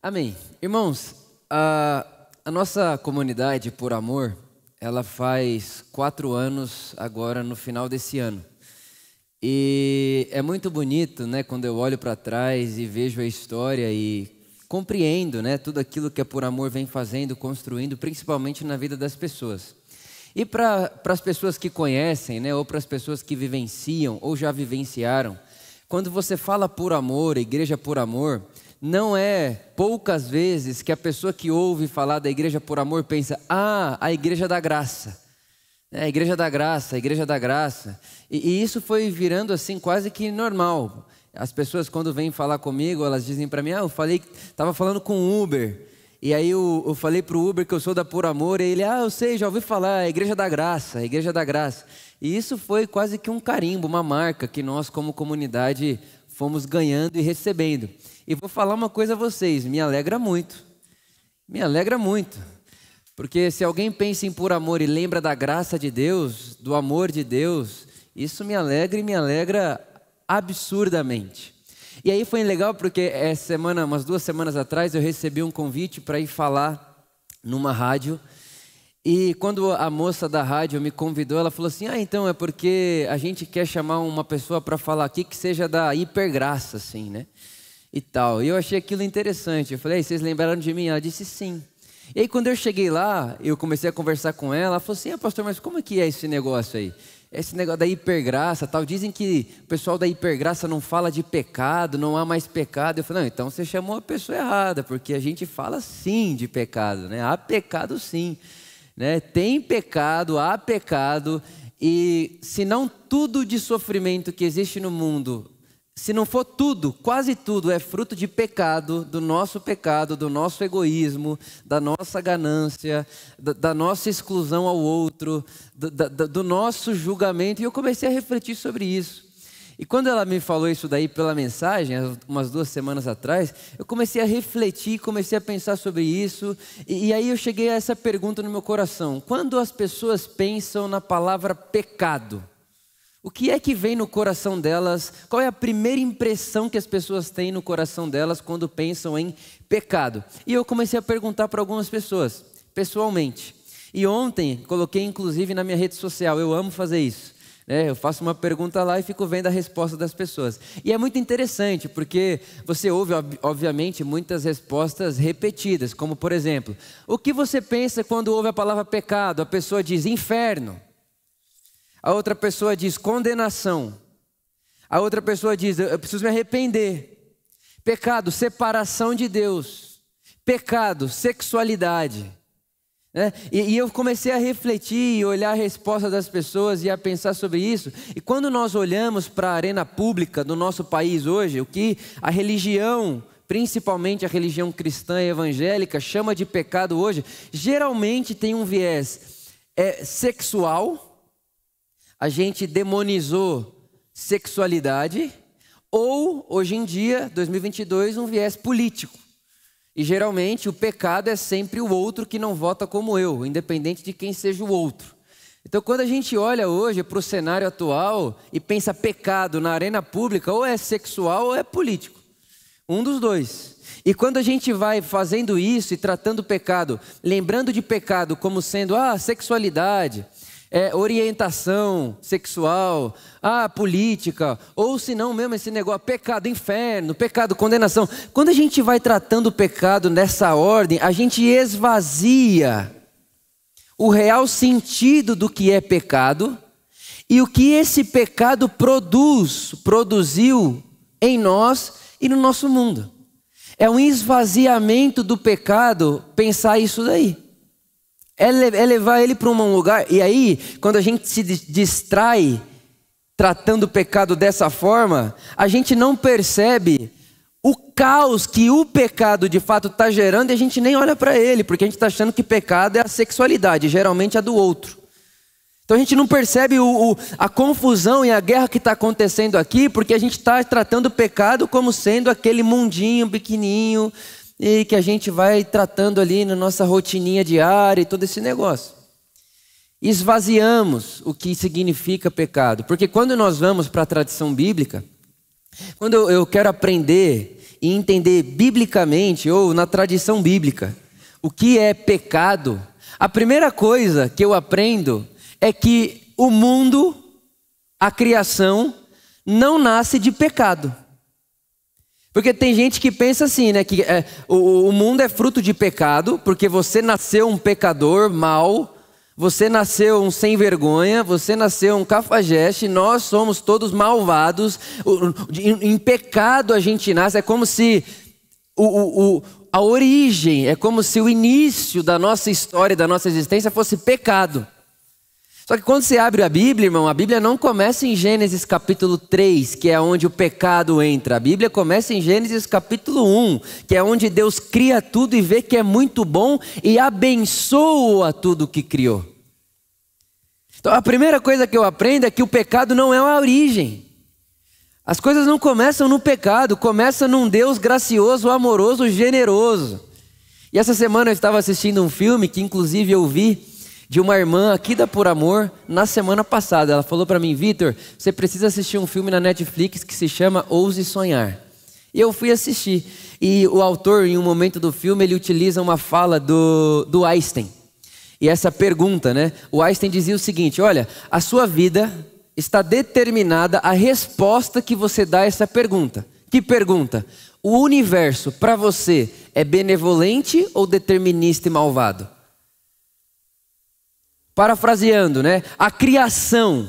Amém. Irmãos, a, a nossa comunidade Por Amor, ela faz quatro anos agora no final desse ano. E é muito bonito, né, quando eu olho para trás e vejo a história e compreendo, né, tudo aquilo que a Por Amor vem fazendo, construindo, principalmente na vida das pessoas. E para as pessoas que conhecem, né, ou para as pessoas que vivenciam ou já vivenciaram, quando você fala por amor, igreja por amor, não é poucas vezes que a pessoa que ouve falar da igreja por amor pensa: ah, a igreja da graça. É, a igreja da graça, a igreja da graça. E, e, isso foi virando assim quase que normal. As pessoas quando vêm falar comigo, elas dizem para mim: "Ah, eu falei, estava falando com o Uber. E aí eu, eu falei para o Uber que eu sou da Por Amor, e ele: "Ah, eu sei, já ouvi falar, a igreja da graça, a igreja da graça". E isso foi quase que um carimbo, uma marca que nós como comunidade fomos ganhando e recebendo. E vou falar uma coisa a vocês, me alegra muito. Me alegra muito. Porque se alguém pensa em por amor e lembra da graça de Deus, do amor de Deus, isso me alegra e me alegra absurdamente. E aí foi legal porque essa semana, umas duas semanas atrás, eu recebi um convite para ir falar numa rádio. E quando a moça da rádio me convidou, ela falou assim: Ah, então é porque a gente quer chamar uma pessoa para falar aqui que seja da hipergraça, assim, né? e tal. E eu achei aquilo interessante. Eu falei, vocês lembraram de mim? Ela disse sim. E aí quando eu cheguei lá, eu comecei a conversar com ela, ela falou assim, ah, pastor, mas como é que é esse negócio aí? Esse negócio da hipergraça tal. Dizem que o pessoal da hipergraça não fala de pecado, não há mais pecado. Eu falei, não, então você chamou a pessoa errada, porque a gente fala sim de pecado, né? Há pecado sim. Né? Tem pecado, há pecado, e se não tudo de sofrimento que existe no mundo se não for tudo, quase tudo é fruto de pecado, do nosso pecado, do nosso egoísmo, da nossa ganância, da, da nossa exclusão ao outro, do, da, do nosso julgamento. E eu comecei a refletir sobre isso. E quando ela me falou isso daí pela mensagem, umas duas semanas atrás, eu comecei a refletir, comecei a pensar sobre isso. E, e aí eu cheguei a essa pergunta no meu coração: quando as pessoas pensam na palavra pecado, o que é que vem no coração delas? Qual é a primeira impressão que as pessoas têm no coração delas quando pensam em pecado? E eu comecei a perguntar para algumas pessoas, pessoalmente. E ontem coloquei inclusive na minha rede social, eu amo fazer isso. Né? Eu faço uma pergunta lá e fico vendo a resposta das pessoas. E é muito interessante, porque você ouve, obviamente, muitas respostas repetidas, como por exemplo, o que você pensa quando ouve a palavra pecado? A pessoa diz inferno. A outra pessoa diz condenação. A outra pessoa diz eu preciso me arrepender. Pecado, separação de Deus. Pecado, sexualidade. Né? E, e, eu comecei a refletir e olhar a resposta das pessoas e a pensar sobre isso. E quando nós olhamos para a arena pública do nosso país hoje, o que a religião, principalmente a religião cristã e evangélica, chama de pecado hoje, geralmente tem um viés é, sexual a gente demonizou sexualidade ou, hoje em dia, 2022, um viés político. E geralmente o pecado é sempre o outro que não vota como eu, independente de quem seja o outro. Então, quando a gente olha hoje para o cenário atual e pensa pecado na arena pública, ou é sexual ou é político. Um dos dois. E quando a gente vai fazendo isso e tratando o pecado, lembrando de pecado como sendo, ah, sexualidade, é, orientação sexual, a política, ou se não mesmo esse negócio, pecado, inferno, pecado, condenação. Quando a gente vai tratando o pecado nessa ordem, a gente esvazia o real sentido do que é pecado e o que esse pecado produz, produziu em nós e no nosso mundo. É um esvaziamento do pecado pensar isso daí é, é levar ele para um lugar. E aí, quando a gente se distrai tratando o pecado dessa forma, a gente não percebe o caos que o pecado de fato está gerando e a gente nem olha para ele, porque a gente está achando que pecado é a sexualidade, geralmente a do outro. Então a gente não percebe o, o, a confusão e a guerra que está acontecendo aqui, porque a gente está tratando o pecado como sendo aquele mundinho pequenininho, e que a gente vai tratando ali na nossa rotininha diária e todo esse negócio. Esvaziamos o que significa pecado, porque quando nós vamos para a tradição bíblica, quando eu quero aprender e entender biblicamente ou na tradição bíblica o que é pecado, a primeira coisa que eu aprendo é que o mundo, a criação, não nasce de pecado. Porque tem gente que pensa assim, né? Que é, o, o mundo é fruto de pecado, porque você nasceu um pecador mau, você nasceu um sem vergonha, você nasceu um cafajeste, nós somos todos malvados, em, pecado a gente nasce, é como se o, o, a origem, é como se o início da nossa história, da nossa existência fosse pecado. Só que quando você abre a Bíblia, irmão, a Bíblia não começa em Gênesis capítulo 3, que é onde o pecado entra. A Bíblia começa em Gênesis capítulo 1, que é onde Deus cria tudo e vê que é muito bom e abençoa tudo que criou. Então a primeira coisa que eu aprendo é que o pecado não é a origem. As coisas não começam no pecado, começa num Deus gracioso, amoroso, generoso. E essa semana eu estava assistindo um filme que inclusive eu vi de uma irmã aqui da Por Amor na semana passada. Ela falou para mim, Vitor, você precisa assistir um filme na Netflix que se chama Ouse Sonhar. E eu fui assistir. E o autor, em um momento do filme, ele utiliza uma fala do, do Einstein. E essa pergunta, né? O Einstein dizia o seguinte: olha, a sua vida está determinada a resposta que você dá a essa pergunta. Que pergunta? O universo para você é benevolente ou determinista e malvado? Parafraseando, né? A criação,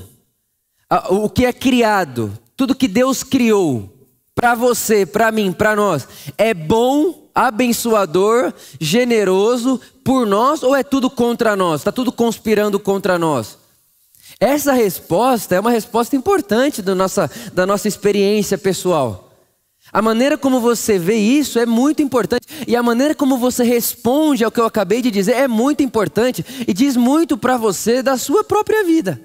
a, o que é criado, tudo que Deus criou, para você, para mim, para nós, é bom, abençoador, generoso por nós ou é tudo contra nós? Está tudo conspirando contra nós? Essa resposta é uma resposta importante da nossa, da nossa experiência pessoal. A maneira como você vê isso é muito importante. E a maneira como você responde ao que eu acabei de dizer é muito importante e diz muito para você da sua própria vida.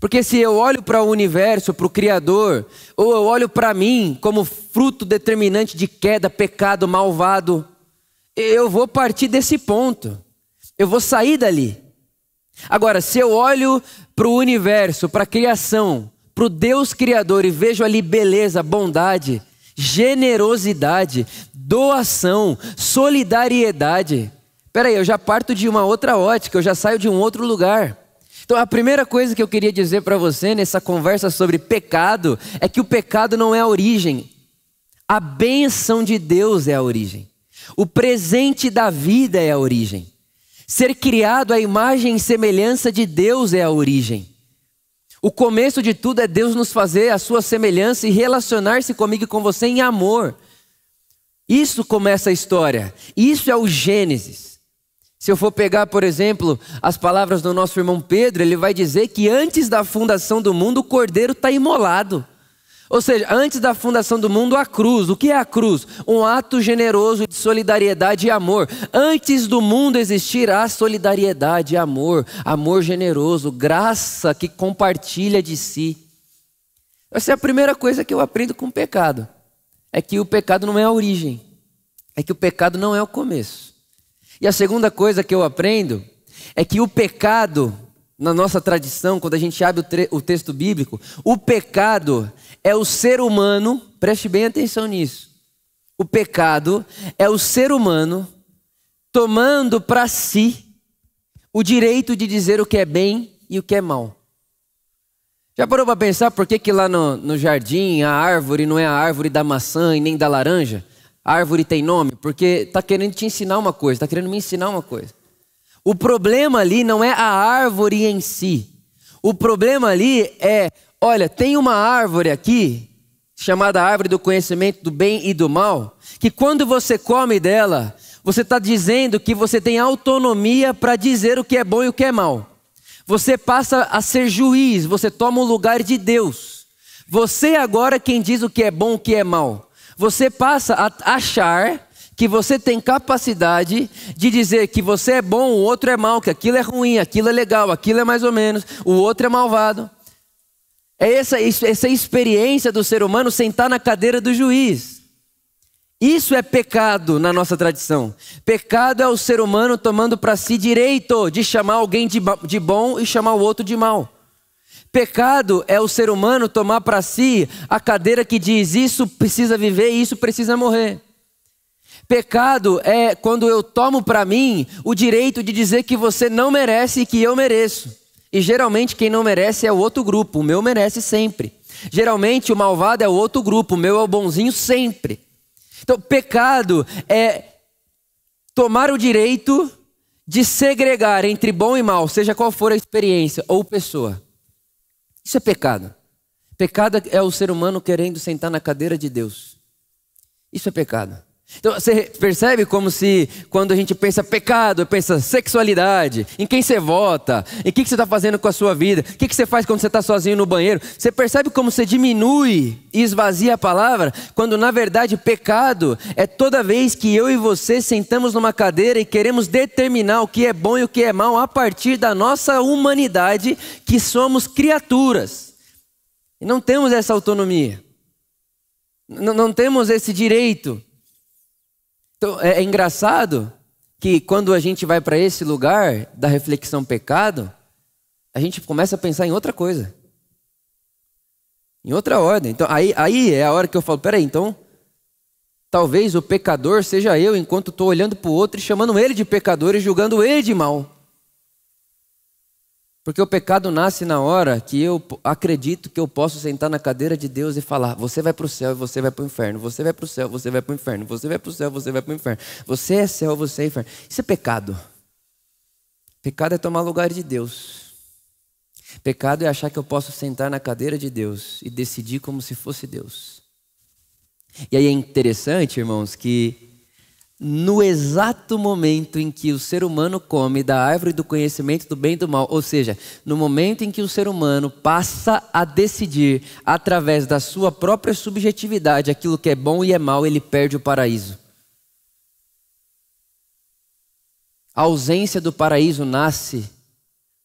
Porque se eu olho para o universo, para o Criador, ou eu olho para mim como fruto determinante de queda, pecado, malvado, eu vou partir desse ponto. Eu vou sair dali. Agora, se eu olho para o universo, para a criação, para o Deus Criador e vejo ali beleza, bondade, generosidade, doação, solidariedade. Peraí, eu já parto de uma outra ótica, eu já saio de um outro lugar. Então, a primeira coisa que eu queria dizer para você nessa conversa sobre pecado é que o pecado não é a origem, a bênção de Deus é a origem, o presente da vida é a origem, ser criado à imagem e semelhança de Deus é a origem. O começo de tudo é Deus nos fazer a sua semelhança e relacionar-se comigo e com você em amor. Isso começa a história. Isso é o Gênesis. Se eu for pegar, por exemplo, as palavras do nosso irmão Pedro, ele vai dizer que antes da fundação do mundo o cordeiro está imolado. Ou seja, antes da fundação do mundo, a cruz. O que é a cruz? Um ato generoso de solidariedade e amor. Antes do mundo existir, há solidariedade e amor, amor generoso, graça que compartilha de si. Essa é a primeira coisa que eu aprendo com o pecado. É que o pecado não é a origem. É que o pecado não é o começo. E a segunda coisa que eu aprendo é que o pecado, na nossa tradição, quando a gente abre o, o texto bíblico, o pecado é o ser humano, preste bem atenção nisso. O pecado é o ser humano tomando para si o direito de dizer o que é bem e o que é mal. Já parou para pensar por que, que lá no, no jardim a árvore não é a árvore da maçã e nem da laranja? A árvore tem nome? Porque está querendo te ensinar uma coisa, está querendo me ensinar uma coisa. O problema ali não é a árvore em si. O problema ali é Olha, tem uma árvore aqui, chamada árvore do conhecimento do bem e do mal, que quando você come dela, você está dizendo que você tem autonomia para dizer o que é bom e o que é mal. Você passa a ser juiz, você toma o lugar de Deus. Você agora é quem diz o que é bom e o que é mal. Você passa a achar que você tem capacidade de dizer que você é bom, o outro é mal, que aquilo é ruim, aquilo é legal, aquilo é mais ou menos, o outro é malvado. É essa, essa experiência do ser humano sentar na cadeira do juiz. Isso é pecado na nossa tradição. Pecado é o ser humano tomando para si direito de chamar alguém de, de bom e chamar o outro de mal. Pecado é o ser humano tomar para si a cadeira que diz isso precisa viver e isso precisa morrer. Pecado é quando eu tomo para mim o direito de dizer que você não merece e que eu mereço. E geralmente quem não merece é o outro grupo, o meu merece sempre. Geralmente o malvado é o outro grupo, o meu é o bonzinho sempre. Então, pecado é tomar o direito de segregar entre bom e mal, seja qual for a experiência ou pessoa. Isso é pecado. Pecado é o ser humano querendo sentar na cadeira de Deus. Isso é pecado. Então você percebe como se, quando a gente pensa pecado, pensa sexualidade, em quem você vota, em que, que você está fazendo com a sua vida, o que, que você faz quando você está sozinho no banheiro. Você percebe como você diminui e esvazia a palavra, quando na verdade pecado é toda vez que eu e você sentamos numa cadeira e queremos determinar o que é bom e o que é mal a partir da nossa humanidade, que somos criaturas. E não temos essa autonomia, não, não temos esse direito. Então, é, é engraçado que quando a gente vai para esse lugar da reflexão pecado, a gente começa a pensar em outra coisa. Em outra ordem. Então, aí, aí é a hora que eu falo: peraí, então, talvez o pecador seja eu, enquanto estou olhando para o outro e chamando ele de pecador e julgando ele de mal. Porque o pecado nasce na hora que eu acredito que eu posso sentar na cadeira de Deus e falar: você vai para o céu e você vai para o inferno, você vai para o céu, você vai para o inferno, você vai para o céu, você vai para o inferno, você é céu, você é inferno. Isso é pecado. Pecado é tomar lugar de Deus. Pecado é achar que eu posso sentar na cadeira de Deus e decidir como se fosse Deus. E aí é interessante, irmãos, que no exato momento em que o ser humano come da árvore do conhecimento do bem e do mal, ou seja, no momento em que o ser humano passa a decidir através da sua própria subjetividade aquilo que é bom e é mal, ele perde o paraíso. A ausência do paraíso nasce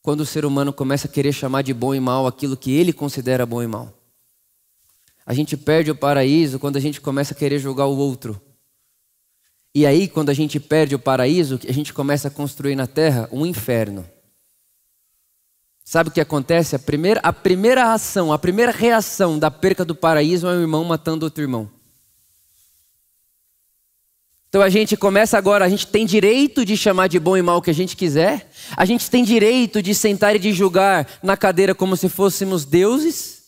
quando o ser humano começa a querer chamar de bom e mal aquilo que ele considera bom e mal. A gente perde o paraíso quando a gente começa a querer julgar o outro. E aí, quando a gente perde o paraíso, a gente começa a construir na terra um inferno. Sabe o que acontece? A primeira, a primeira ação, a primeira reação da perca do paraíso é um irmão matando outro irmão. Então a gente começa agora, a gente tem direito de chamar de bom e mal o que a gente quiser, a gente tem direito de sentar e de julgar na cadeira como se fôssemos deuses,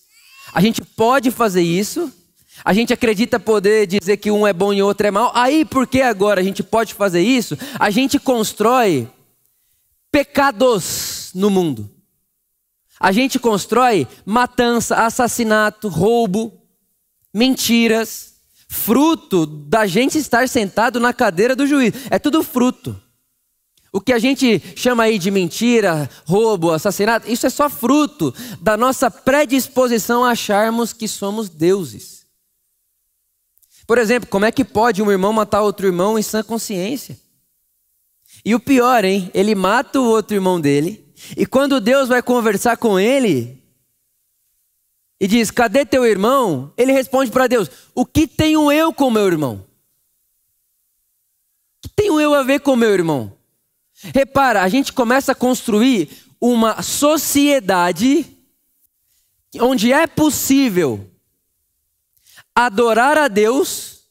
a gente pode fazer isso, a gente acredita poder dizer que um é bom e outro é mal. Aí, porque agora a gente pode fazer isso? A gente constrói pecados no mundo. A gente constrói matança, assassinato, roubo, mentiras, fruto da gente estar sentado na cadeira do juiz. É tudo fruto. O que a gente chama aí de mentira, roubo, assassinato, isso é só fruto da nossa predisposição a acharmos que somos deuses. Por exemplo, como é que pode um irmão matar outro irmão em sã consciência? E o pior, hein? Ele mata o outro irmão dele, e quando Deus vai conversar com ele e diz: Cadê teu irmão? Ele responde para Deus: O que tenho eu com meu irmão? O que tenho eu a ver com meu irmão? Repara, a gente começa a construir uma sociedade onde é possível adorar a Deus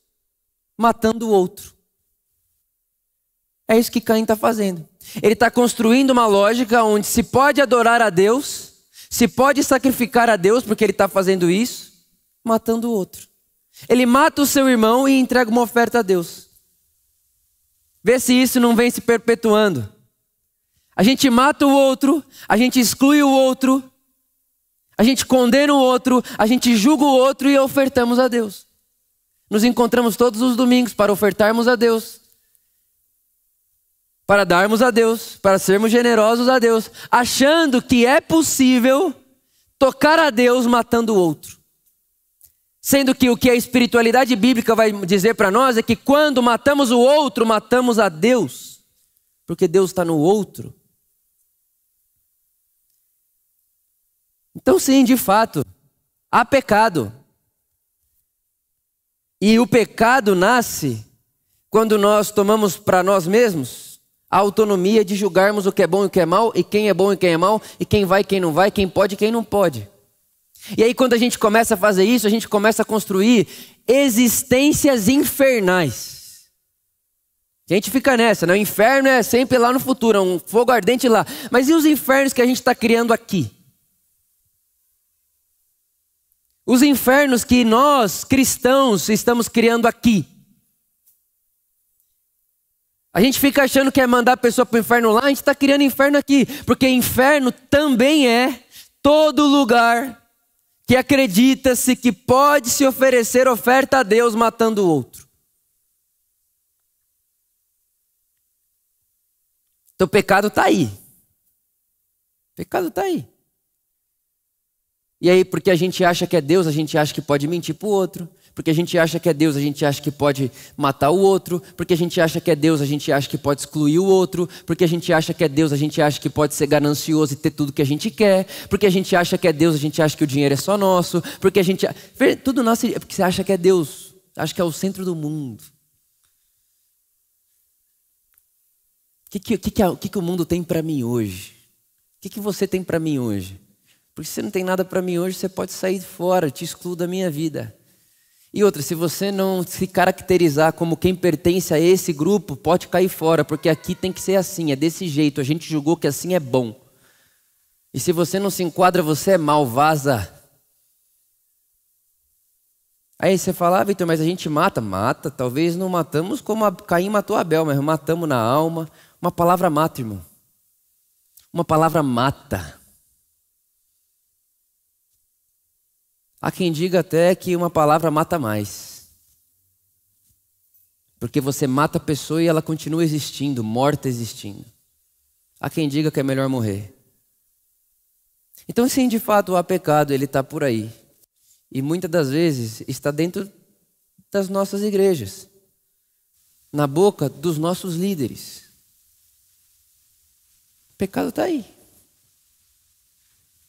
matando o outro. É isso que Caim está fazendo. Ele está construindo uma lógica onde se pode adorar a Deus, se pode sacrificar a Deus, porque ele está fazendo isso, matando o outro. Ele mata o seu irmão e entrega uma oferta a Deus. Vê se isso não vem se perpetuando. A gente mata o outro, a gente exclui o outro, a gente condena o outro, a gente julga o outro e ofertamos a Deus. Nos encontramos todos os domingos para ofertarmos a Deus, para darmos a Deus, para sermos generosos a Deus, achando que é possível tocar a Deus matando o outro. Sendo que o que a espiritualidade bíblica vai dizer para nós é que quando matamos o outro, matamos a Deus, porque Deus está no outro. Então, sim, de fato, há pecado. E o pecado nasce quando nós tomamos para nós mesmos a autonomia de julgarmos o que é bom e o que é mal, e quem é bom e quem é mal, e quem vai e quem não vai, quem pode e quem não pode. E aí, quando a gente começa a fazer isso, a gente começa a construir existências infernais. A gente fica nessa, né? O inferno é sempre lá no futuro, é um fogo ardente lá. Mas e os infernos que a gente está criando aqui? Os infernos que nós, cristãos, estamos criando aqui. A gente fica achando que é mandar a pessoa para o inferno lá, a gente está criando inferno aqui. Porque inferno também é todo lugar que acredita-se que pode se oferecer oferta a Deus matando o outro. Então o pecado está aí. O pecado está aí. E aí, porque a gente acha que é Deus, a gente acha que pode mentir para o outro. Porque a gente acha que é Deus, a gente acha que pode matar o outro. Porque a gente acha que é Deus, a gente acha que pode excluir o outro. Porque a gente acha que é Deus, a gente acha que pode ser ganancioso e ter tudo que a gente quer. Porque a gente acha que é Deus, a gente acha que o dinheiro é só nosso. Porque a gente. Tudo nosso é porque você acha que é Deus. Acha que é o centro do mundo. O que, que, que, que, o mundo tem para mim hoje? O que, que você tem para mim hoje? Porque se não tem nada para mim hoje, você pode sair fora, te excluo da minha vida. E outra, se você não se caracterizar como quem pertence a esse grupo, pode cair fora, porque aqui tem que ser assim, é desse jeito. A gente julgou que assim é bom. E se você não se enquadra, você é mal, vaza. Aí você fala, ah, Vitor, mas a gente mata. Mata, talvez não matamos como Caim matou Abel, mas matamos na alma. Uma palavra mata, irmão. Uma palavra mata. Há quem diga até que uma palavra mata mais. Porque você mata a pessoa e ela continua existindo, morta existindo. Há quem diga que é melhor morrer. Então, sim, de fato, há pecado, ele está por aí. E muitas das vezes está dentro das nossas igrejas, na boca dos nossos líderes. O pecado está aí.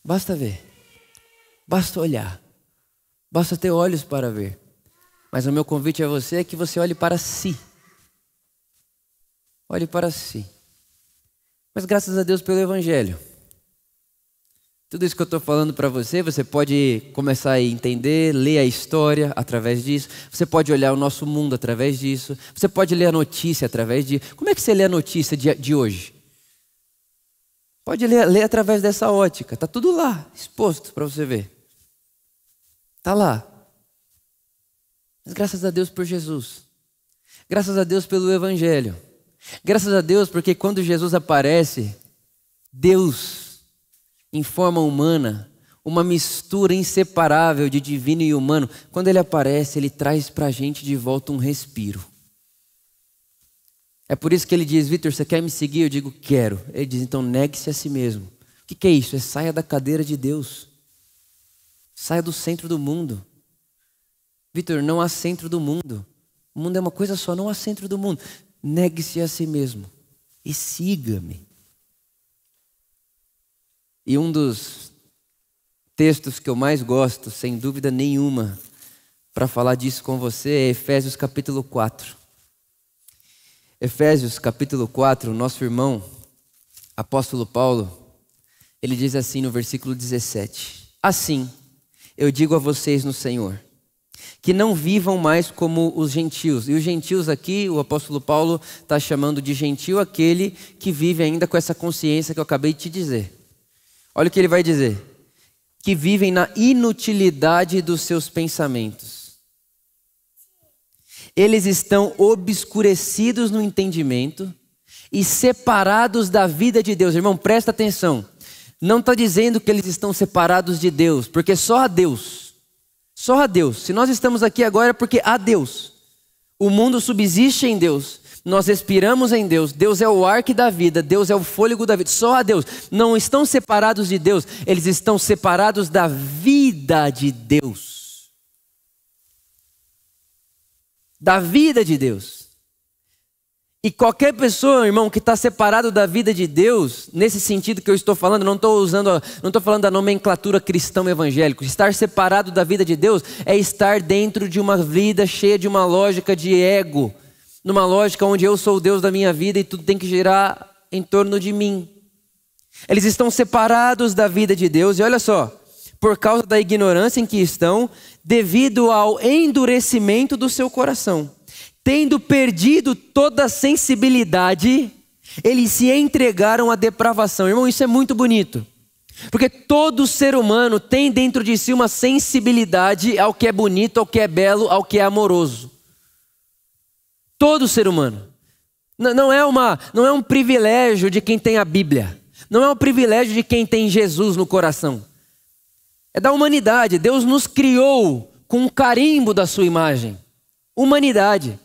Basta ver, basta olhar. Basta ter olhos para ver. Mas o meu convite a você é que você olhe para si. Olhe para si. Mas graças a Deus pelo Evangelho. Tudo isso que eu estou falando para você, você pode começar a entender, ler a história através disso. Você pode olhar o nosso mundo através disso. Você pode ler a notícia através disso. Como é que você lê a notícia de, de hoje? Pode ler, ler através dessa ótica. Está tudo lá, exposto para você ver. Está lá. Mas graças a Deus por Jesus. Graças a Deus pelo Evangelho. Graças a Deus porque quando Jesus aparece, Deus, em forma humana, uma mistura inseparável de divino e humano, quando ele aparece, ele traz para a gente de volta um respiro. É por isso que ele diz: Vitor, você quer me seguir? Eu digo: quero. Ele diz: então negue-se a si mesmo. O que, é isso? É saia da cadeira de Deus. Saia do centro do mundo. Vitor, não há centro do mundo. O mundo é uma coisa só, não há centro do mundo. Negue-se a si mesmo e siga-me. E um dos textos que eu mais gosto, sem dúvida nenhuma, para falar disso com você é Efésios capítulo 4. Efésios capítulo 4, nosso irmão, apóstolo Paulo, ele diz assim no versículo 17: Assim, eu digo a vocês no Senhor, que não vivam mais como os gentios. E os gentios aqui, o apóstolo Paulo está chamando de gentil aquele que vive ainda com essa consciência que eu acabei de te dizer. Olha o que ele vai dizer: que vivem na inutilidade dos seus pensamentos. Eles estão obscurecidos no entendimento e separados da vida de Deus. Irmão, presta atenção não está dizendo que eles estão separados de Deus, porque só a Deus, só a Deus. Se nós estamos aqui agora é porque há Deus. O mundo subsiste em Deus. Nós respiramos em Deus. Deus é o arque da vida. Deus é o fôlego da vida. Só a Deus. Não estão separados de Deus. Eles estão separados da vida de Deus. Da vida de Deus. E qualquer pessoa, irmão, que está separado da vida de Deus, nesse sentido que eu estou falando, não estou usando, não estou falando da nomenclatura cristão evangélico. Estar separado da vida de Deus é estar dentro de uma vida cheia de uma lógica de ego, numa lógica onde eu sou o Deus da minha vida e tudo tem que girar em torno de mim. Eles estão separados da vida de Deus, e olha só, por causa da ignorância em que estão, devido ao endurecimento do seu coração. Tendo perdido toda a sensibilidade, eles se entregaram à depravação. Irmão, isso é muito bonito. Porque todo ser humano tem dentro de si uma sensibilidade ao que é bonito, ao que é belo, ao que é amoroso. Todo ser humano. Não é, uma, não é um privilégio de quem tem a Bíblia. Não é um privilégio de quem tem Jesus no coração. É da humanidade. Deus nos criou com um carimbo da sua imagem. Humanidade.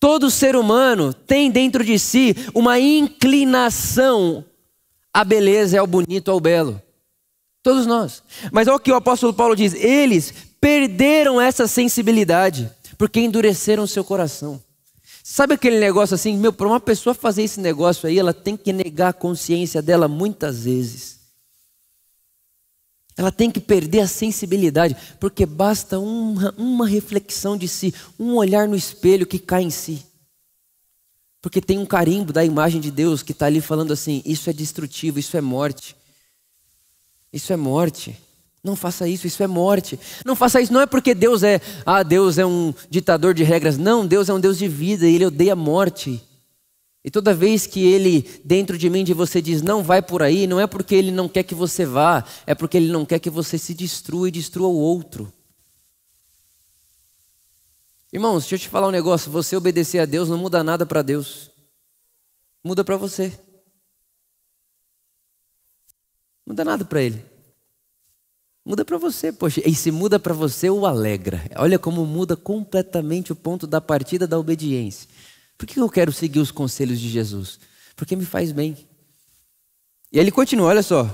Todo ser humano tem dentro de si uma inclinação à beleza, ao bonito, ao belo. Todos nós. Mas olha o que o apóstolo Paulo diz: eles perderam essa sensibilidade porque endureceram seu coração. Sabe aquele negócio assim, meu, para uma pessoa fazer esse negócio aí, ela tem que negar a consciência dela muitas vezes. Ela tem que perder a sensibilidade, porque basta uma, uma reflexão de si, um olhar no espelho que cai em si. Porque tem um carimbo da imagem de Deus que está ali falando assim: isso é destrutivo, isso é morte. Isso é morte. Não faça isso, isso é morte. Não faça isso, não é porque Deus é, ah, Deus é um ditador de regras. Não, Deus é um Deus de vida e Ele odeia a morte. E toda vez que ele, dentro de mim, de você diz, não vai por aí, não é porque ele não quer que você vá, é porque ele não quer que você se destrua e destrua o outro. Irmãos, deixa eu te falar um negócio: você obedecer a Deus não muda nada para Deus, muda para você. Muda nada para Ele. Muda para você, poxa. E se muda para você, o alegra. Olha como muda completamente o ponto da partida da obediência. Por que eu quero seguir os conselhos de Jesus? Porque me faz bem. E ele continua, olha só.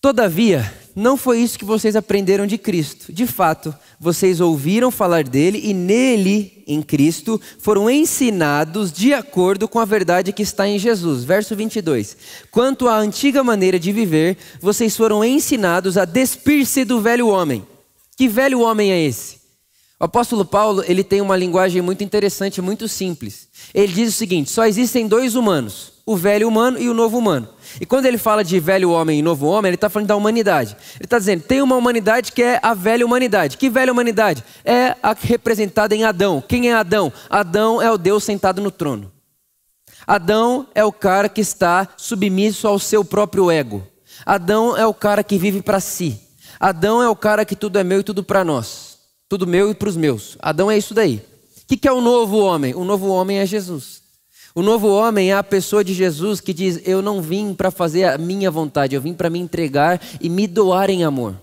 Todavia, não foi isso que vocês aprenderam de Cristo. De fato, vocês ouviram falar dele e nele, em Cristo, foram ensinados de acordo com a verdade que está em Jesus. Verso 22. Quanto à antiga maneira de viver, vocês foram ensinados a despir-se do velho homem. Que velho homem é esse? O apóstolo Paulo, ele tem uma linguagem muito interessante, muito simples. Ele diz o seguinte: só existem dois humanos, o velho humano e o novo humano. E quando ele fala de velho homem e novo homem, ele está falando da humanidade. Ele está dizendo: tem uma humanidade que é a velha humanidade. Que velha humanidade? É a representada em Adão. Quem é Adão? Adão é o Deus sentado no trono. Adão é o cara que está submisso ao seu próprio ego. Adão é o cara que vive para si. Adão é o cara que tudo é meu e tudo para nós tudo meu e para os meus. Adão é isso daí. O que, que é o novo homem? O novo homem é Jesus. O novo homem é a pessoa de Jesus que diz: Eu não vim para fazer a minha vontade, eu vim para me entregar e me doar em amor.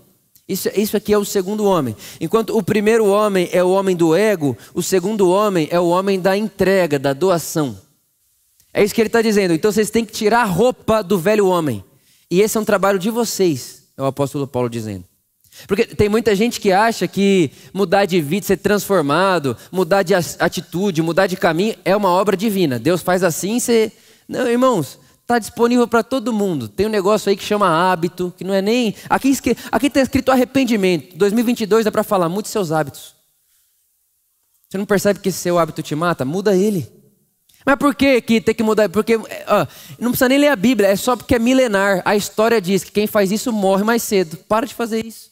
Isso, isso aqui é o segundo homem. Enquanto o primeiro homem é o homem do ego, o segundo homem é o homem da entrega, da doação. É isso que ele está dizendo. Então vocês têm que tirar a roupa do velho homem. E esse é um trabalho de vocês, é o apóstolo Paulo dizendo. Porque tem muita gente que acha que mudar de vida, ser transformado, mudar de atitude, mudar de caminho é uma obra divina. Deus faz assim, você. Não, irmãos, está disponível para todo mundo. Tem um negócio aí que chama hábito, que não é nem. Aqui está escrito arrependimento. 2022 dá para falar, mude seus hábitos. Você não percebe que esse seu hábito te mata? Muda ele. Mas por que, que tem que mudar? Porque ó, não precisa nem ler a Bíblia, é só porque é milenar. A história diz que quem faz isso morre mais cedo. Para de fazer isso.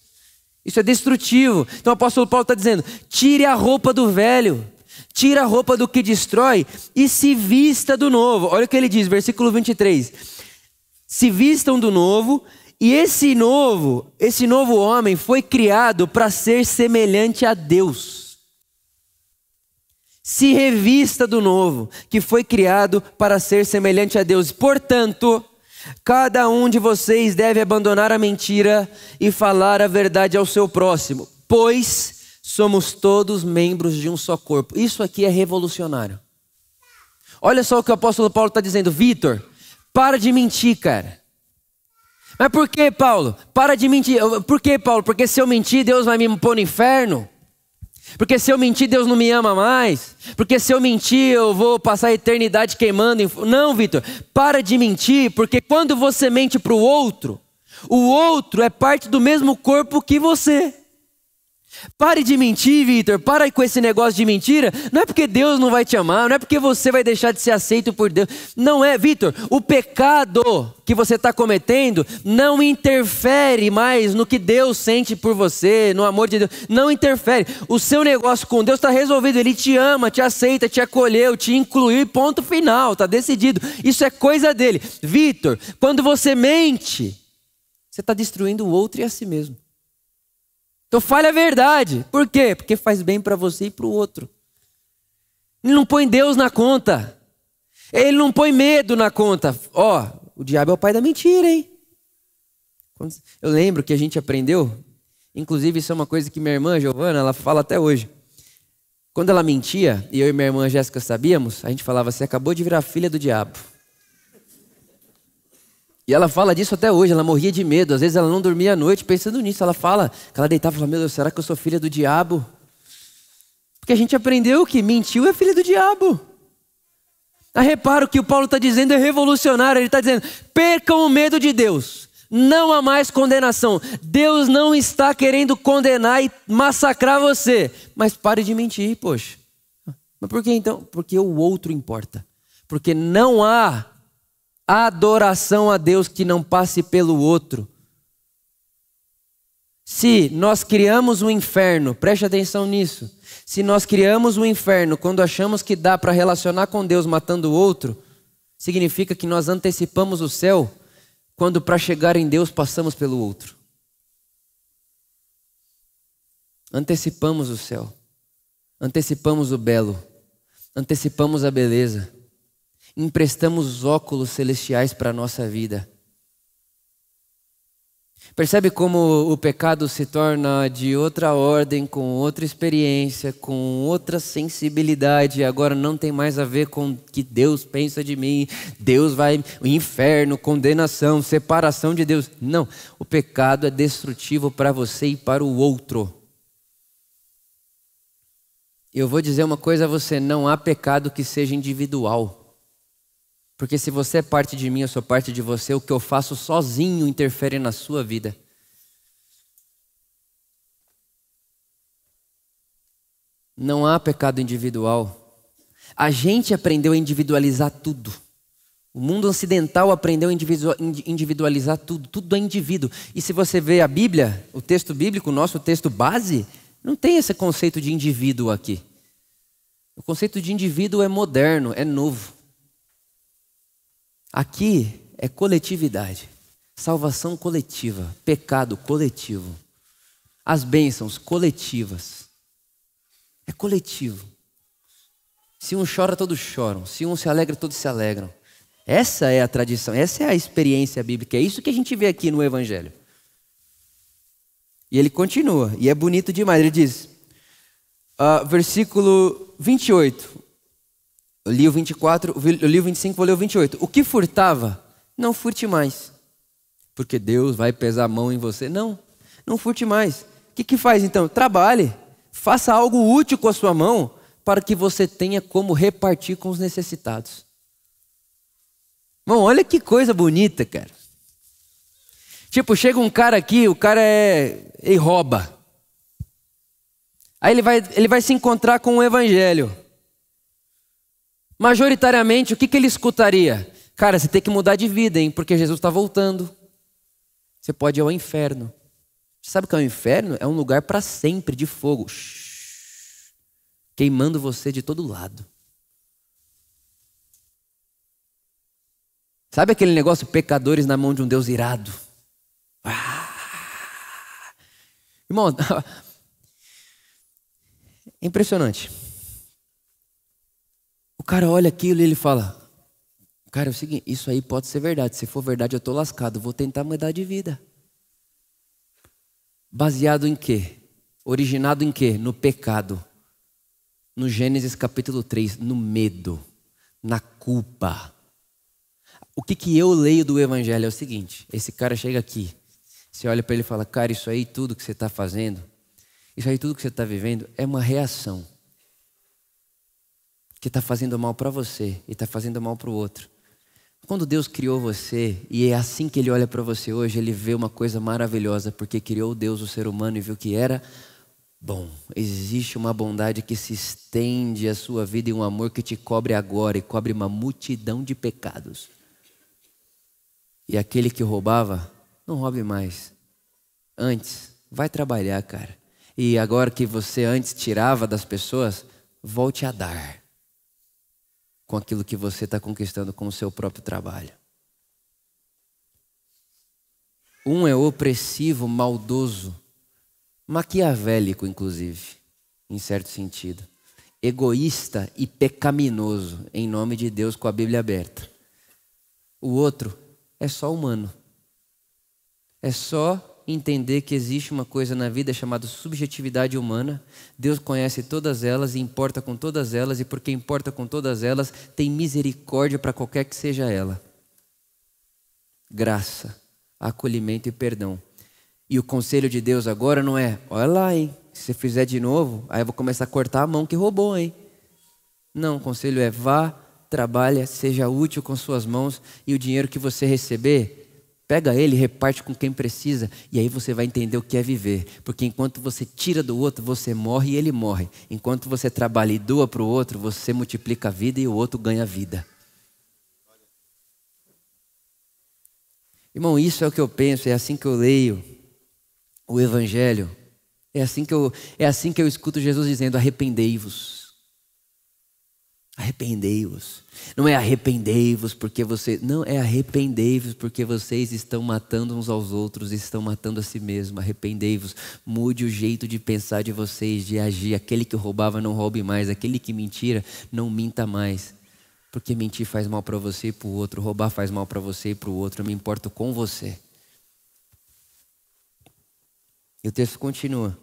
Isso é destrutivo. Então o apóstolo Paulo está dizendo: tire a roupa do velho, tire a roupa do que destrói e se vista do novo. Olha o que ele diz, versículo 23. Se vistam do novo, e esse novo, esse novo homem foi criado para ser semelhante a Deus. Se revista do novo, que foi criado para ser semelhante a Deus. Portanto, Cada um de vocês deve abandonar a mentira e falar a verdade ao seu próximo, pois somos todos membros de um só corpo. Isso aqui é revolucionário. Olha só o que o apóstolo Paulo está dizendo, Vitor, para de mentir, cara. Mas por que, Paulo? Para de mentir. Por que, Paulo? Porque se eu mentir, Deus vai me pôr no inferno? Porque se eu mentir, Deus não me ama mais. Porque se eu mentir, eu vou passar a eternidade queimando. Não, Vitor, para de mentir, porque quando você mente para o outro, o outro é parte do mesmo corpo que você. Pare de mentir, Vitor. Para com esse negócio de mentira. Não é porque Deus não vai te amar, não é porque você vai deixar de ser aceito por Deus. Não é, Vitor. O pecado que você está cometendo não interfere mais no que Deus sente por você, no amor de Deus. Não interfere. O seu negócio com Deus está resolvido. Ele te ama, te aceita, te acolheu, te incluiu. Ponto final. Está decidido. Isso é coisa dele. Vitor, quando você mente, você está destruindo o outro e a si mesmo. Então fale a verdade. Por quê? Porque faz bem para você e para o outro. Ele não põe Deus na conta. Ele não põe medo na conta. Ó, oh, o diabo é o pai da mentira, hein? Eu lembro que a gente aprendeu, inclusive isso é uma coisa que minha irmã Giovana, ela fala até hoje. Quando ela mentia, e eu e minha irmã Jéssica sabíamos, a gente falava, você acabou de virar filha do diabo. E ela fala disso até hoje, ela morria de medo. Às vezes ela não dormia à noite pensando nisso. Ela fala, que ela deitava e falava, meu Deus, será que eu sou filha do diabo? Porque a gente aprendeu que mentiu é filha do diabo. Ah, repara o que o Paulo está dizendo é revolucionário. Ele está dizendo, percam o medo de Deus. Não há mais condenação. Deus não está querendo condenar e massacrar você. Mas pare de mentir, poxa. Mas por que então? Porque o outro importa. Porque não há adoração a Deus que não passe pelo outro. Se nós criamos um inferno, preste atenção nisso. Se nós criamos um inferno quando achamos que dá para relacionar com Deus matando o outro, significa que nós antecipamos o céu quando para chegar em Deus passamos pelo outro. Antecipamos o céu, antecipamos o belo, antecipamos a beleza emprestamos óculos celestiais para a nossa vida. Percebe como o pecado se torna de outra ordem, com outra experiência, com outra sensibilidade. Agora não tem mais a ver com o que Deus pensa de mim. Deus vai inferno, condenação, separação de Deus. Não, o pecado é destrutivo para você e para o outro. Eu vou dizer uma coisa a você: não há pecado que seja individual. Porque se você é parte de mim, eu sou parte de você, o que eu faço sozinho interfere na sua vida. Não há pecado individual. A gente aprendeu a individualizar tudo. O mundo ocidental aprendeu a individualizar tudo, tudo é indivíduo. E se você vê a Bíblia, o texto bíblico, o nosso texto base, não tem esse conceito de indivíduo aqui. O conceito de indivíduo é moderno, é novo. Aqui é coletividade, salvação coletiva, pecado coletivo, as bênçãos coletivas. É coletivo. Se um chora, todos choram. Se um se alegra, todos se alegram. Essa é a tradição, essa é a experiência bíblica. É isso que a gente vê aqui no Evangelho. E ele continua, e é bonito demais. Ele diz, uh, versículo 28. Eu li o 24, eu li o 25, vou ler o 28. O que furtava, não furte mais. Porque Deus vai pesar a mão em você. Não, não furte mais. O que, que faz então? Trabalhe. Faça algo útil com a sua mão para que você tenha como repartir com os necessitados. Irmão, olha que coisa bonita, cara. Tipo, chega um cara aqui, o cara é. e rouba. Aí ele vai, ele vai se encontrar com o evangelho. Majoritariamente, o que, que ele escutaria? Cara, você tem que mudar de vida, hein? Porque Jesus está voltando. Você pode ir ao inferno. Você sabe o que é o inferno? É um lugar para sempre de fogo, queimando você de todo lado. Sabe aquele negócio pecadores na mão de um Deus irado? Ah! Irmão, é impressionante cara olha aquilo e ele fala: Cara, é o seguinte, isso aí pode ser verdade. Se for verdade, eu estou lascado. Vou tentar mudar de vida. Baseado em quê? Originado em quê? No pecado. No Gênesis capítulo 3, no medo, na culpa. O que, que eu leio do Evangelho é o seguinte: esse cara chega aqui, você olha para ele e fala, cara, isso aí tudo que você está fazendo, isso aí tudo que você está vivendo é uma reação que está fazendo mal para você e está fazendo mal para o outro. Quando Deus criou você, e é assim que Ele olha para você hoje, Ele vê uma coisa maravilhosa, porque criou Deus, o ser humano, e viu que era bom. Existe uma bondade que se estende à sua vida e um amor que te cobre agora e cobre uma multidão de pecados. E aquele que roubava, não roube mais. Antes, vai trabalhar, cara. E agora que você antes tirava das pessoas, volte a dar com aquilo que você está conquistando com o seu próprio trabalho. Um é opressivo, maldoso, maquiavélico, inclusive, em certo sentido. Egoísta e pecaminoso, em nome de Deus, com a Bíblia aberta. O outro é só humano. É só entender que existe uma coisa na vida chamada subjetividade humana. Deus conhece todas elas e importa com todas elas, e porque importa com todas elas, tem misericórdia para qualquer que seja ela. Graça acolhimento e perdão. E o conselho de Deus agora não é, olha lá, hein? Se você fizer de novo, aí eu vou começar a cortar a mão que roubou, hein? Não, o conselho é vá, trabalha, seja útil com suas mãos e o dinheiro que você receber, pega ele, reparte com quem precisa e aí você vai entender o que é viver. Porque enquanto você tira do outro, você morre e ele morre. Enquanto você trabalha e doa para o outro, você multiplica a vida e o outro ganha vida. Irmão, isso é o que eu penso, é assim que eu leio o Evangelho. É assim que eu, é assim que eu escuto Jesus dizendo: arrependei-vos. Arrependei-vos. Não é arrependei-vos porque você. Não, é arrependei-vos porque vocês estão matando uns aos outros, estão matando a si mesmos. Arrependei-vos. Mude o jeito de pensar de vocês, de agir. Aquele que roubava, não roube mais. Aquele que mentira, não minta mais. Porque mentir faz mal para você e para o outro, roubar faz mal para você e para o outro. Eu me importo com você. E o texto continua.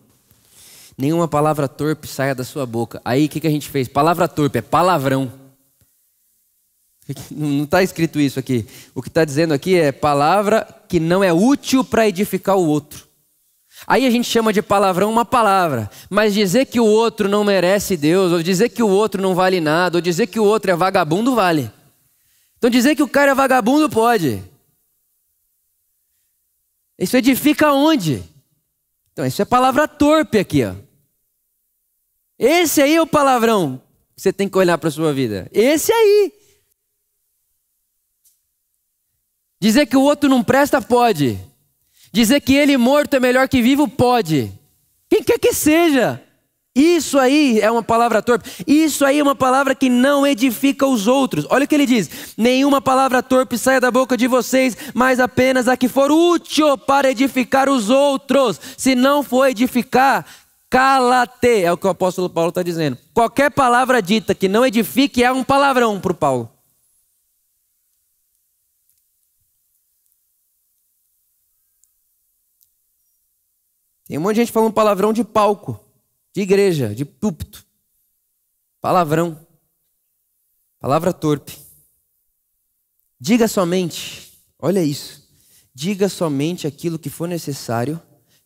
Nenhuma palavra torpe saia da sua boca. Aí o que, que a gente fez? Palavra torpe, é palavrão. Não está escrito isso aqui. O que está dizendo aqui é palavra que não é útil para edificar o outro. Aí a gente chama de palavrão uma palavra, mas dizer que o outro não merece Deus, ou dizer que o outro não vale nada, ou dizer que o outro é vagabundo, vale. Então dizer que o cara é vagabundo pode. Isso edifica onde? Então, isso é palavra torpe aqui, ó. Esse aí é o palavrão que você tem que olhar para a sua vida. Esse aí. Dizer que o outro não presta, pode. Dizer que ele morto é melhor que vivo, pode. Quem quer que seja. Isso aí é uma palavra torpe. Isso aí é uma palavra que não edifica os outros. Olha o que ele diz: nenhuma palavra torpe saia da boca de vocês, mas apenas a que for útil para edificar os outros. Se não for edificar, cala-te. É o que o apóstolo Paulo está dizendo. Qualquer palavra dita que não edifique é um palavrão para o Paulo. Tem um monte de gente falando palavrão de palco, de igreja, de púlpito. Palavrão. Palavra torpe. Diga somente, olha isso. Diga somente aquilo que for necessário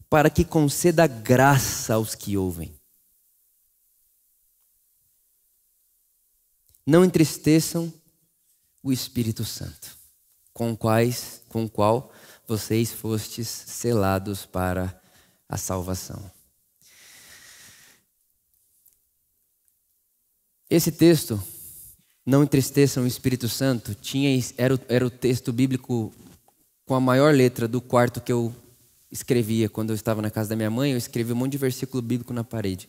para que conceda graça aos que ouvem. Não entristeçam o Espírito Santo, com quais, com qual vocês fostes selados para a salvação. Esse texto, não entristeçam o Espírito Santo, tinha, era, o, era o texto bíblico com a maior letra do quarto que eu escrevia quando eu estava na casa da minha mãe. Eu escrevi um monte de versículo bíblico na parede.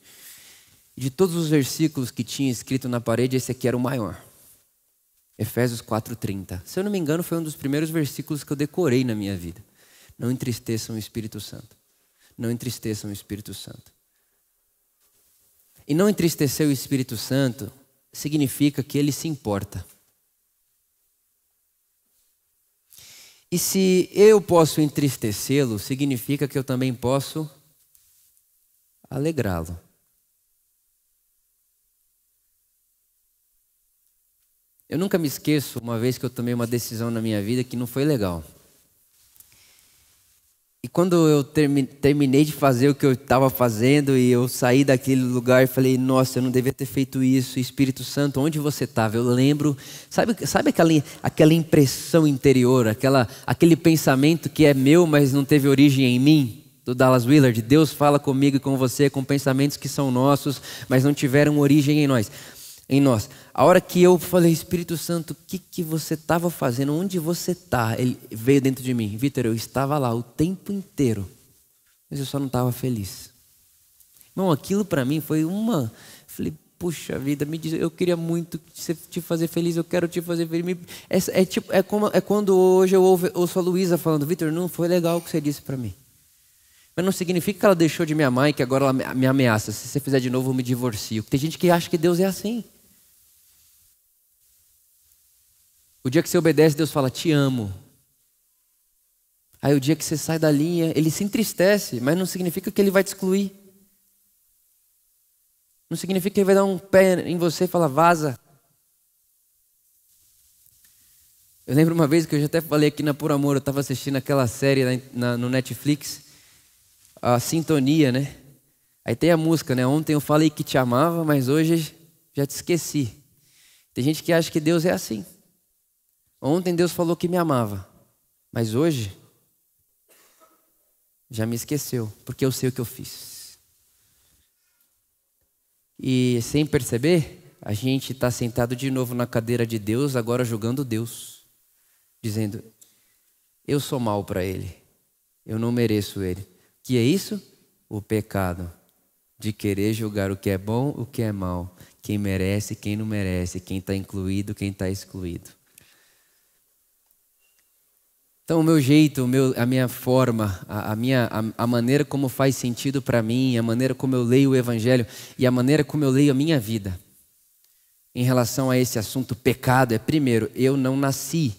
De todos os versículos que tinha escrito na parede, esse aqui era o maior. Efésios 4:30. Se eu não me engano, foi um dos primeiros versículos que eu decorei na minha vida. Não entristeçam o Espírito Santo não entristeçam o Espírito Santo. E não entristecer o Espírito Santo significa que ele se importa. E se eu posso entristecê-lo, significa que eu também posso alegrá-lo. Eu nunca me esqueço uma vez que eu tomei uma decisão na minha vida que não foi legal. E quando eu terminei de fazer o que eu estava fazendo e eu saí daquele lugar e falei, nossa, eu não devia ter feito isso. Espírito Santo, onde você estava? Eu lembro, sabe, sabe aquela, aquela impressão interior, aquela, aquele pensamento que é meu, mas não teve origem em mim? do Dallas Willard. Deus fala comigo e com você com pensamentos que são nossos, mas não tiveram origem em nós. Em nós. A hora que eu falei, Espírito Santo, o que, que você estava fazendo? Onde você está? Ele veio dentro de mim. Vitor, eu estava lá o tempo inteiro, mas eu só não estava feliz. Irmão, aquilo para mim foi uma. Falei, puxa vida, me diz, eu queria muito te fazer feliz, eu quero te fazer feliz. É, é, tipo, é, como, é quando hoje eu ouço, ouço a Luísa falando, Vitor, não foi legal o que você disse para mim. Mas não significa que ela deixou de me amar e que agora ela me ameaça. Se você fizer de novo, eu me divorcio. Tem gente que acha que Deus é assim. O dia que você obedece, Deus fala, te amo. Aí o dia que você sai da linha, ele se entristece, mas não significa que ele vai te excluir. Não significa que ele vai dar um pé em você e falar, vaza. Eu lembro uma vez que eu já até falei aqui na Por Amor, eu estava assistindo aquela série na, na, no Netflix, a Sintonia, né? Aí tem a música, né? Ontem eu falei que te amava, mas hoje já te esqueci. Tem gente que acha que Deus é assim. Ontem Deus falou que me amava, mas hoje já me esqueceu, porque eu sei o que eu fiz. E sem perceber, a gente está sentado de novo na cadeira de Deus, agora julgando Deus, dizendo: Eu sou mal para Ele, eu não mereço Ele. Que é isso? O pecado de querer julgar o que é bom, o que é mal, quem merece, quem não merece, quem está incluído, quem está excluído. Então, o meu jeito, o meu, a minha forma, a, a minha, a, a, maneira como faz sentido para mim, a maneira como eu leio o Evangelho e a maneira como eu leio a minha vida em relação a esse assunto pecado é, primeiro, eu não nasci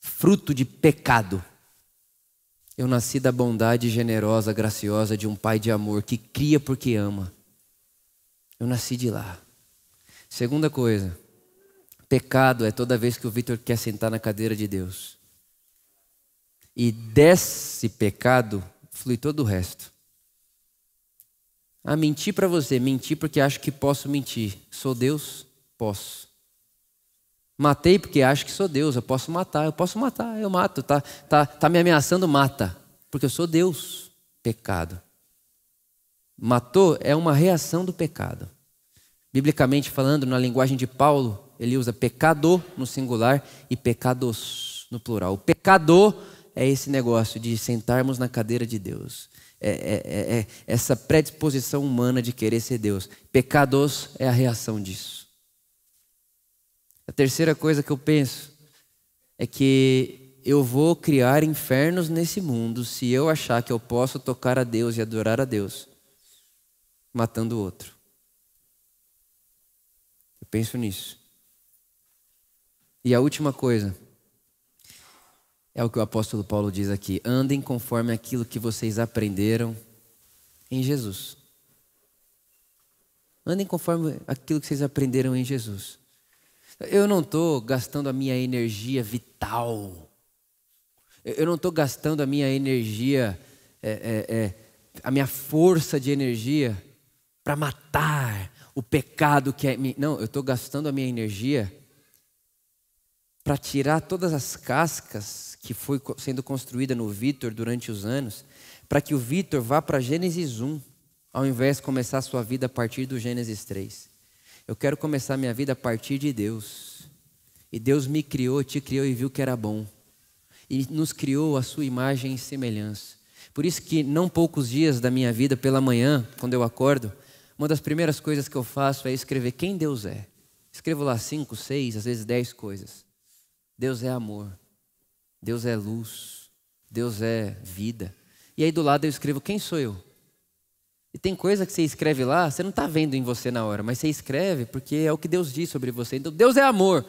fruto de pecado. Eu nasci da bondade generosa, graciosa de um pai de amor que cria porque ama. Eu nasci de lá. Segunda coisa, Pecado é toda vez que o Vitor quer sentar na cadeira de Deus. E desse pecado flui todo o resto. Ah, mentir para você, mentir porque acho que posso mentir. Sou Deus? Posso. Matei porque acho que sou Deus, eu posso matar, eu posso matar, eu mato. Tá, tá, tá me ameaçando, mata. Porque eu sou Deus. Pecado. Matou é uma reação do pecado. Biblicamente falando, na linguagem de Paulo, ele usa pecado no singular e pecados no plural. O pecador é esse negócio de sentarmos na cadeira de Deus. É, é, é, é essa predisposição humana de querer ser Deus. Pecados é a reação disso. A terceira coisa que eu penso é que eu vou criar infernos nesse mundo se eu achar que eu posso tocar a Deus e adorar a Deus matando o outro. Eu penso nisso. E a última coisa é o que o apóstolo Paulo diz aqui: andem conforme aquilo que vocês aprenderam em Jesus. Andem conforme aquilo que vocês aprenderam em Jesus. Eu não estou gastando a minha energia vital. Eu não estou gastando a minha energia, é, é, é, a minha força de energia para matar o pecado que é. Não, eu estou gastando a minha energia para tirar todas as cascas que foi sendo construída no Vitor durante os anos, para que o Vitor vá para Gênesis 1, ao invés de começar a sua vida a partir do Gênesis 3. Eu quero começar minha vida a partir de Deus. E Deus me criou, te criou e viu que era bom. E nos criou a sua imagem e semelhança. Por isso que não poucos dias da minha vida pela manhã, quando eu acordo, uma das primeiras coisas que eu faço é escrever quem Deus é. Escrevo lá cinco, seis, às vezes dez coisas. Deus é amor. Deus é luz. Deus é vida. E aí do lado eu escrevo: Quem sou eu? E tem coisa que você escreve lá, você não está vendo em você na hora, mas você escreve porque é o que Deus diz sobre você. Então, Deus é amor.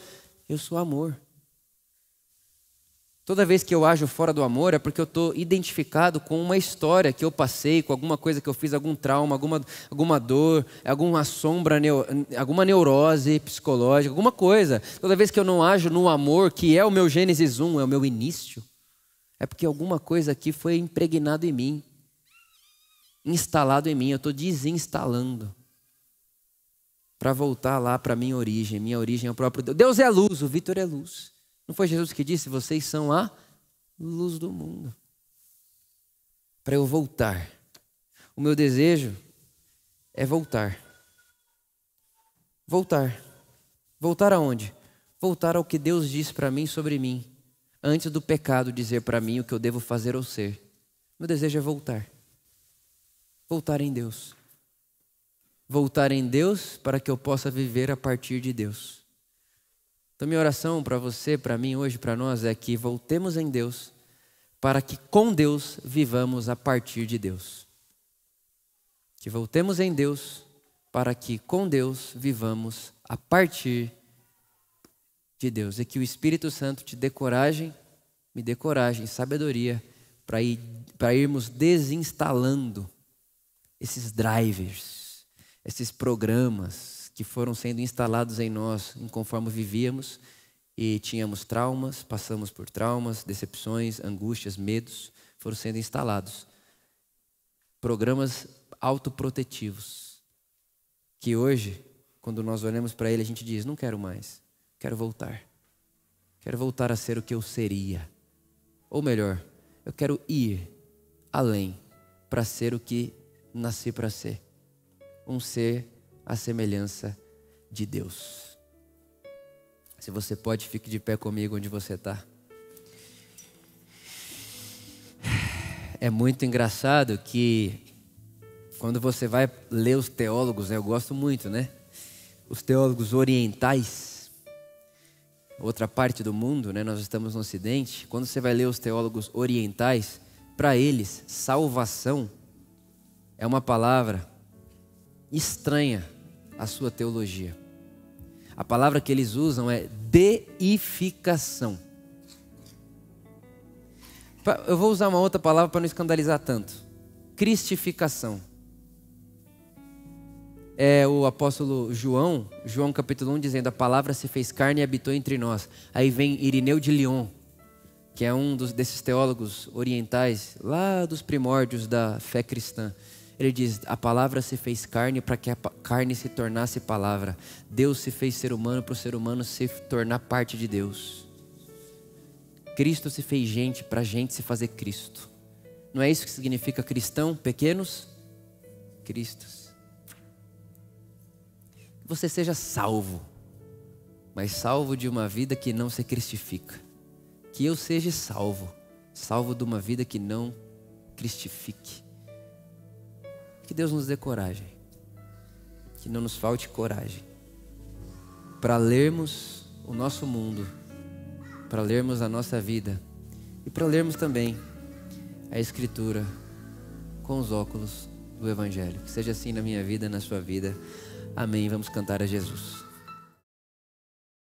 Eu sou amor. Toda vez que eu ajo fora do amor é porque eu estou identificado com uma história que eu passei, com alguma coisa que eu fiz, algum trauma, alguma, alguma dor, alguma sombra, alguma neurose psicológica, alguma coisa. Toda vez que eu não ajo no amor, que é o meu Gênesis 1, é o meu início, é porque alguma coisa aqui foi impregnado em mim, instalado em mim, eu estou desinstalando. Para voltar lá para minha origem. Minha origem é o próprio Deus. Deus é luz, o Vitor é luz. Não foi Jesus que disse: vocês são a luz do mundo. para eu voltar. O meu desejo é voltar. Voltar. Voltar aonde? Voltar ao que Deus disse para mim sobre mim, antes do pecado dizer para mim o que eu devo fazer ou ser. Meu desejo é voltar. Voltar em Deus. Voltar em Deus para que eu possa viver a partir de Deus. Então, minha oração para você, para mim, hoje, para nós, é que voltemos em Deus, para que com Deus vivamos a partir de Deus. Que voltemos em Deus, para que com Deus vivamos a partir de Deus. E que o Espírito Santo te dê coragem, me dê coragem, sabedoria, para ir, irmos desinstalando esses drivers, esses programas que foram sendo instalados em nós conforme vivíamos e tínhamos traumas, passamos por traumas, decepções, angústias, medos, foram sendo instalados. Programas autoprotetivos, que hoje, quando nós olhamos para ele, a gente diz: não quero mais, quero voltar. Quero voltar a ser o que eu seria. Ou melhor, eu quero ir além para ser o que nasci para ser. Um ser à semelhança de Deus. Se você pode, fique de pé comigo onde você está. É muito engraçado que quando você vai ler os teólogos, eu gosto muito, né? Os teólogos orientais, outra parte do mundo, né? Nós estamos no Ocidente. Quando você vai ler os teólogos orientais, para eles, salvação é uma palavra estranha à sua teologia. A palavra que eles usam é deificação. Eu vou usar uma outra palavra para não escandalizar tanto. Cristificação. É o apóstolo João, João capítulo 1, dizendo: A palavra se fez carne e habitou entre nós. Aí vem Irineu de Lyon, que é um dos, desses teólogos orientais, lá dos primórdios da fé cristã. Ele diz: a palavra se fez carne para que a carne se tornasse palavra. Deus se fez ser humano para o ser humano se tornar parte de Deus. Cristo se fez gente para a gente se fazer Cristo. Não é isso que significa cristão? Pequenos Cristos. Que você seja salvo, mas salvo de uma vida que não se cristifica. Que eu seja salvo, salvo de uma vida que não cristifique. Que Deus nos dê coragem. Que não nos falte coragem. Para lermos o nosso mundo, para lermos a nossa vida e para lermos também a Escritura com os óculos do Evangelho. Que seja assim na minha vida, na sua vida. Amém. Vamos cantar a Jesus.